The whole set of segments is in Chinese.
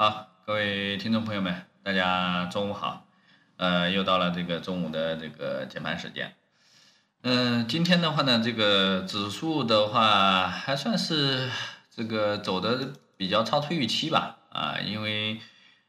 好，各位听众朋友们，大家中午好。呃，又到了这个中午的这个解盘时间。嗯，今天的话呢，这个指数的话还算是这个走的比较超出预期吧。啊，因为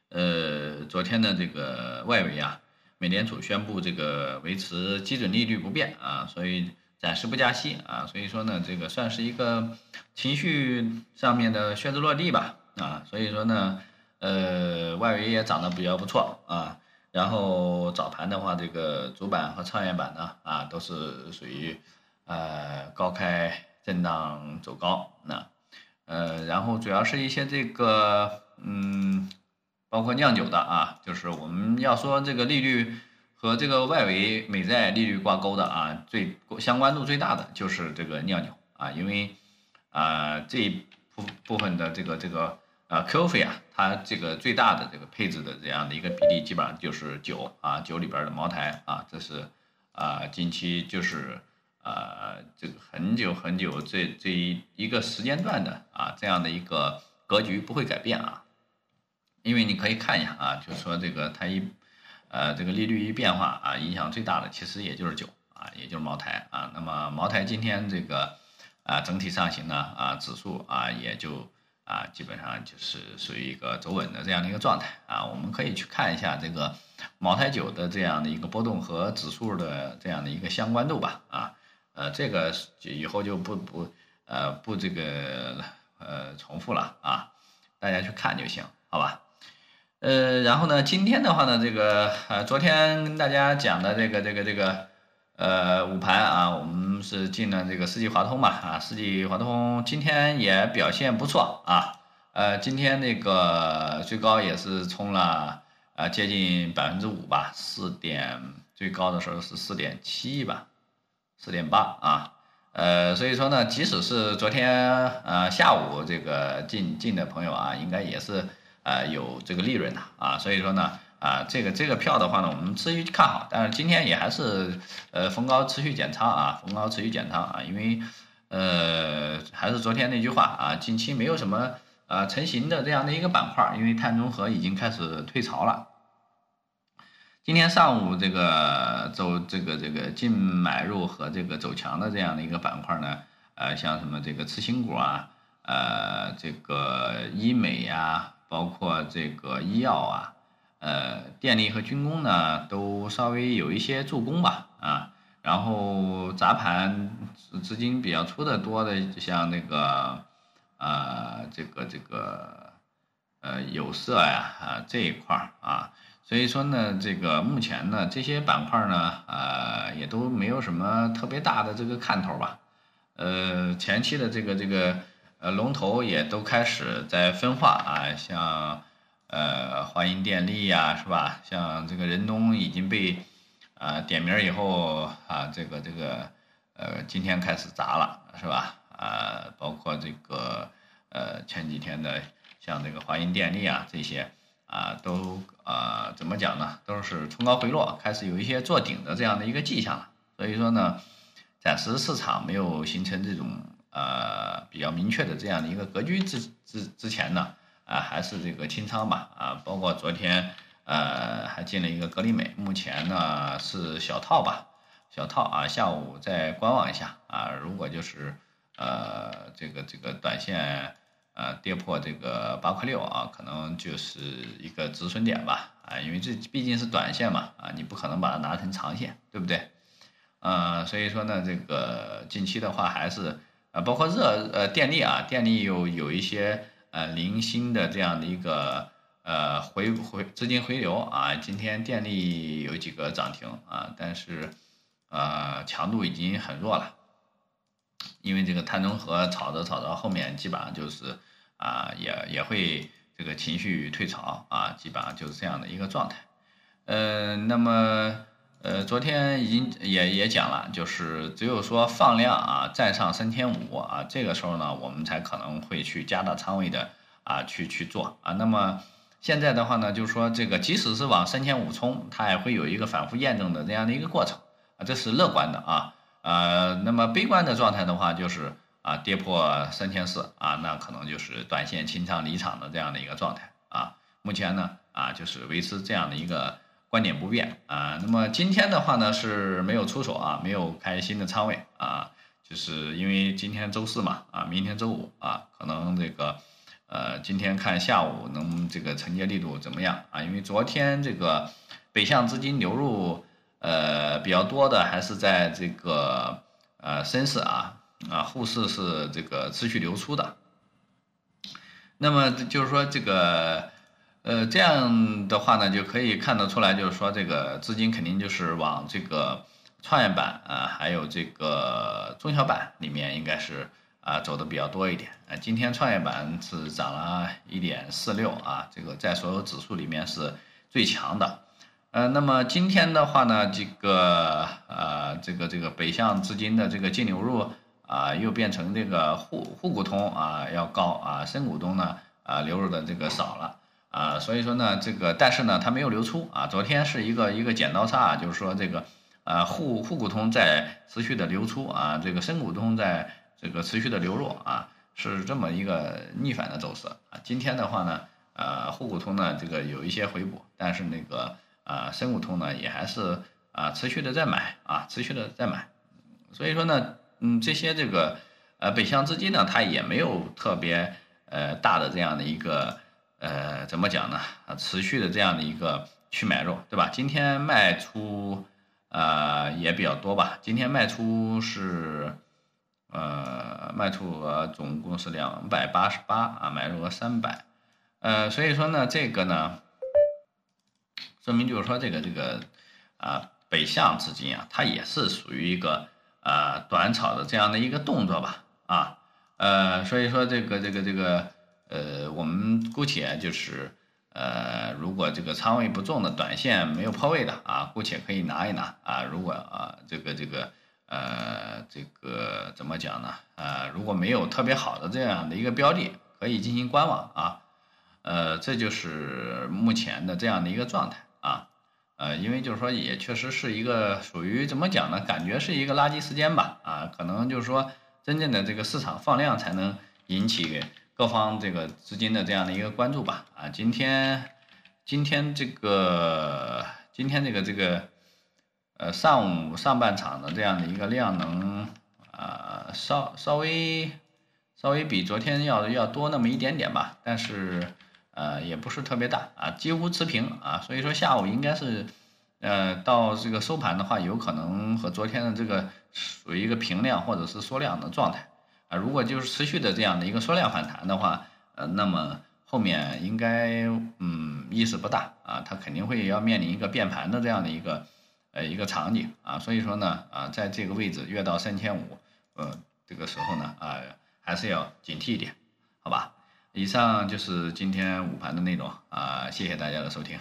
呃，昨天的这个外围啊，美联储宣布这个维持基准利率不变啊，所以暂时不加息啊，所以说呢，这个算是一个情绪上面的靴子落地吧。啊，所以说呢。呃，外围也涨得比较不错啊，然后早盘的话，这个主板和创业板呢，啊，都是属于呃高开震荡走高，那呃，然后主要是一些这个嗯，包括酿酒的啊，就是我们要说这个利率和这个外围美债利率挂钩的啊，最相关度最大的就是这个酿酒啊，因为啊这一部部分的这个这个。啊 q f 啊，它这个最大的这个配置的这样的一个比例，基本上就是酒啊，酒里边的茅台啊，这是啊，近期就是啊，这个很久很久这这一一个时间段的啊，这样的一个格局不会改变啊，因为你可以看一下啊，就说这个它一呃这个利率一变化啊，影响最大的其实也就是酒啊，也就是茅台啊，那么茅台今天这个啊整体上行呢啊，指数啊也就。啊，基本上就是属于一个走稳的这样的一个状态啊。我们可以去看一下这个茅台酒的这样的一个波动和指数的这样的一个相关度吧。啊，呃，这个以后就不不呃不这个呃重复了啊，大家去看就行，好吧？呃，然后呢，今天的话呢，这个呃昨天跟大家讲的这个这个这个。呃，午盘啊，我们是进了这个世纪华通嘛啊，世纪华通今天也表现不错啊，呃，今天那个最高也是冲了啊，接近百分之五吧，四点最高的时候是四点七吧，四点八啊，呃，所以说呢，即使是昨天呃下午这个进进的朋友啊，应该也是呃有这个利润的啊，所以说呢。啊，这个这个票的话呢，我们持续看好，但是今天也还是呃逢高持续减仓啊，逢高持续减仓啊，因为呃还是昨天那句话啊，近期没有什么呃成型的这样的一个板块，因为碳中和已经开始退潮了。今天上午这个走这个这个净买入和这个走强的这样的一个板块呢，呃像什么这个次新股啊，呃这个医美呀，包括这个医药啊。呃，电力和军工呢，都稍微有一些助攻吧，啊，然后砸盘资金比较出的多的，像那个，呃，这个这个，呃，有色呀，啊这一块儿啊，所以说呢，这个目前呢，这些板块呢，呃，也都没有什么特别大的这个看头吧，呃，前期的这个这个，呃，龙头也都开始在分化啊，像。呃，华银电力呀，是吧？像这个仁东已经被啊点名以后啊，这个这个呃，今天开始砸了，是吧？啊，包括这个呃前几天的像这个华银电力啊这些啊，都啊怎么讲呢？都是冲高回落，开始有一些做顶的这样的一个迹象了。所以说呢，暂时市场没有形成这种呃比较明确的这样的一个格局之之之前呢。啊，还是这个清仓吧，啊，包括昨天，呃，还进了一个格力美，目前呢是小套吧，小套啊，下午再观望一下啊，如果就是，呃，这个这个短线，呃，跌破这个八块六啊，可能就是一个止损点吧，啊，因为这毕竟是短线嘛，啊，你不可能把它拿成长线，对不对？呃，所以说呢，这个近期的话还是，呃，包括热呃电力啊，电力有有一些。呃，零星的这样的一个呃回回资金回流啊，今天电力有几个涨停啊，但是呃强度已经很弱了，因为这个碳中和炒着炒着后面基本上就是啊也也会这个情绪退潮啊，基本上就是这样的一个状态，呃，那么。呃，昨天已经也也讲了，就是只有说放量啊，站上三千五啊，这个时候呢，我们才可能会去加大仓位的啊，去去做啊。那么现在的话呢，就是说这个即使是往三千五冲，它也会有一个反复验证的这样的一个过程啊，这是乐观的啊。呃，那么悲观的状态的话，就是啊，跌破三千四啊，那可能就是短线清仓离场的这样的一个状态啊。目前呢啊就是维持这样的一个观点不变啊。那么今天的话呢是没有出手啊，没有开新的仓位啊，就是因为今天周四嘛啊，明天周五啊，可能这个呃今天看下午能这个承接力度怎么样啊？因为昨天这个北向资金流入呃比较多的还是在这个呃深市啊啊沪市是这个持续流出的。那么就是说，这个，呃，这样的话呢，就可以看得出来，就是说，这个资金肯定就是往这个创业板啊，还有这个中小板里面，应该是啊走的比较多一点。啊，今天创业板是涨了一点四六啊，这个在所有指数里面是最强的。呃，那么今天的话呢，这个呃，这个这个北向资金的这个净流入。啊，又变成这个沪沪股通啊要高啊，深股通呢啊流入的这个少了啊，所以说呢这个但是呢它没有流出啊，昨天是一个一个剪刀差，啊就是说这个啊沪沪股通在持续的流出啊，这个深股通在这个持续的流入啊，是这么一个逆反的走势啊。今天的话呢，呃沪股通呢这个有一些回补，但是那个啊深股通呢也还是啊持续的在买啊，持续的在买，所以说呢。嗯，这些这个呃北向资金呢，它也没有特别呃大的这样的一个呃怎么讲呢？啊，持续的这样的一个去买入，对吧？今天卖出呃也比较多吧？今天卖出是呃卖出额总共是两百八十八啊，买入额三百，呃，所以说呢，这个呢，说明就是说这个这个啊北向资金啊，它也是属于一个。啊，短炒的这样的一个动作吧，啊，呃，所以说这个这个这个，呃，我们姑且就是，呃，如果这个仓位不重的，短线没有破位的啊，姑且可以拿一拿啊。如果啊，这个这个，呃，这个怎么讲呢？啊，如果没有特别好的这样的一个标的，可以进行观望啊。呃，这就是目前的这样的一个状态啊。呃，因为就是说，也确实是一个属于怎么讲呢？感觉是一个垃圾时间吧。啊，可能就是说，真正的这个市场放量才能引起各方这个资金的这样的一个关注吧。啊，今天，今天这个，今天这个这个，呃，上午上半场的这样的一个量能，啊，稍稍微稍微比昨天要要多那么一点点吧，但是。呃，也不是特别大啊，几乎持平啊，所以说下午应该是，呃，到这个收盘的话，有可能和昨天的这个属于一个平量或者是缩量的状态啊。如果就是持续的这样的一个缩量反弹的话，呃，那么后面应该嗯意思不大啊，它肯定会要面临一个变盘的这样的一个呃一个场景啊。所以说呢啊，在这个位置越到三千五，呃，这个时候呢啊，还是要警惕一点，好吧？以上就是今天午盘的内容啊，谢谢大家的收听。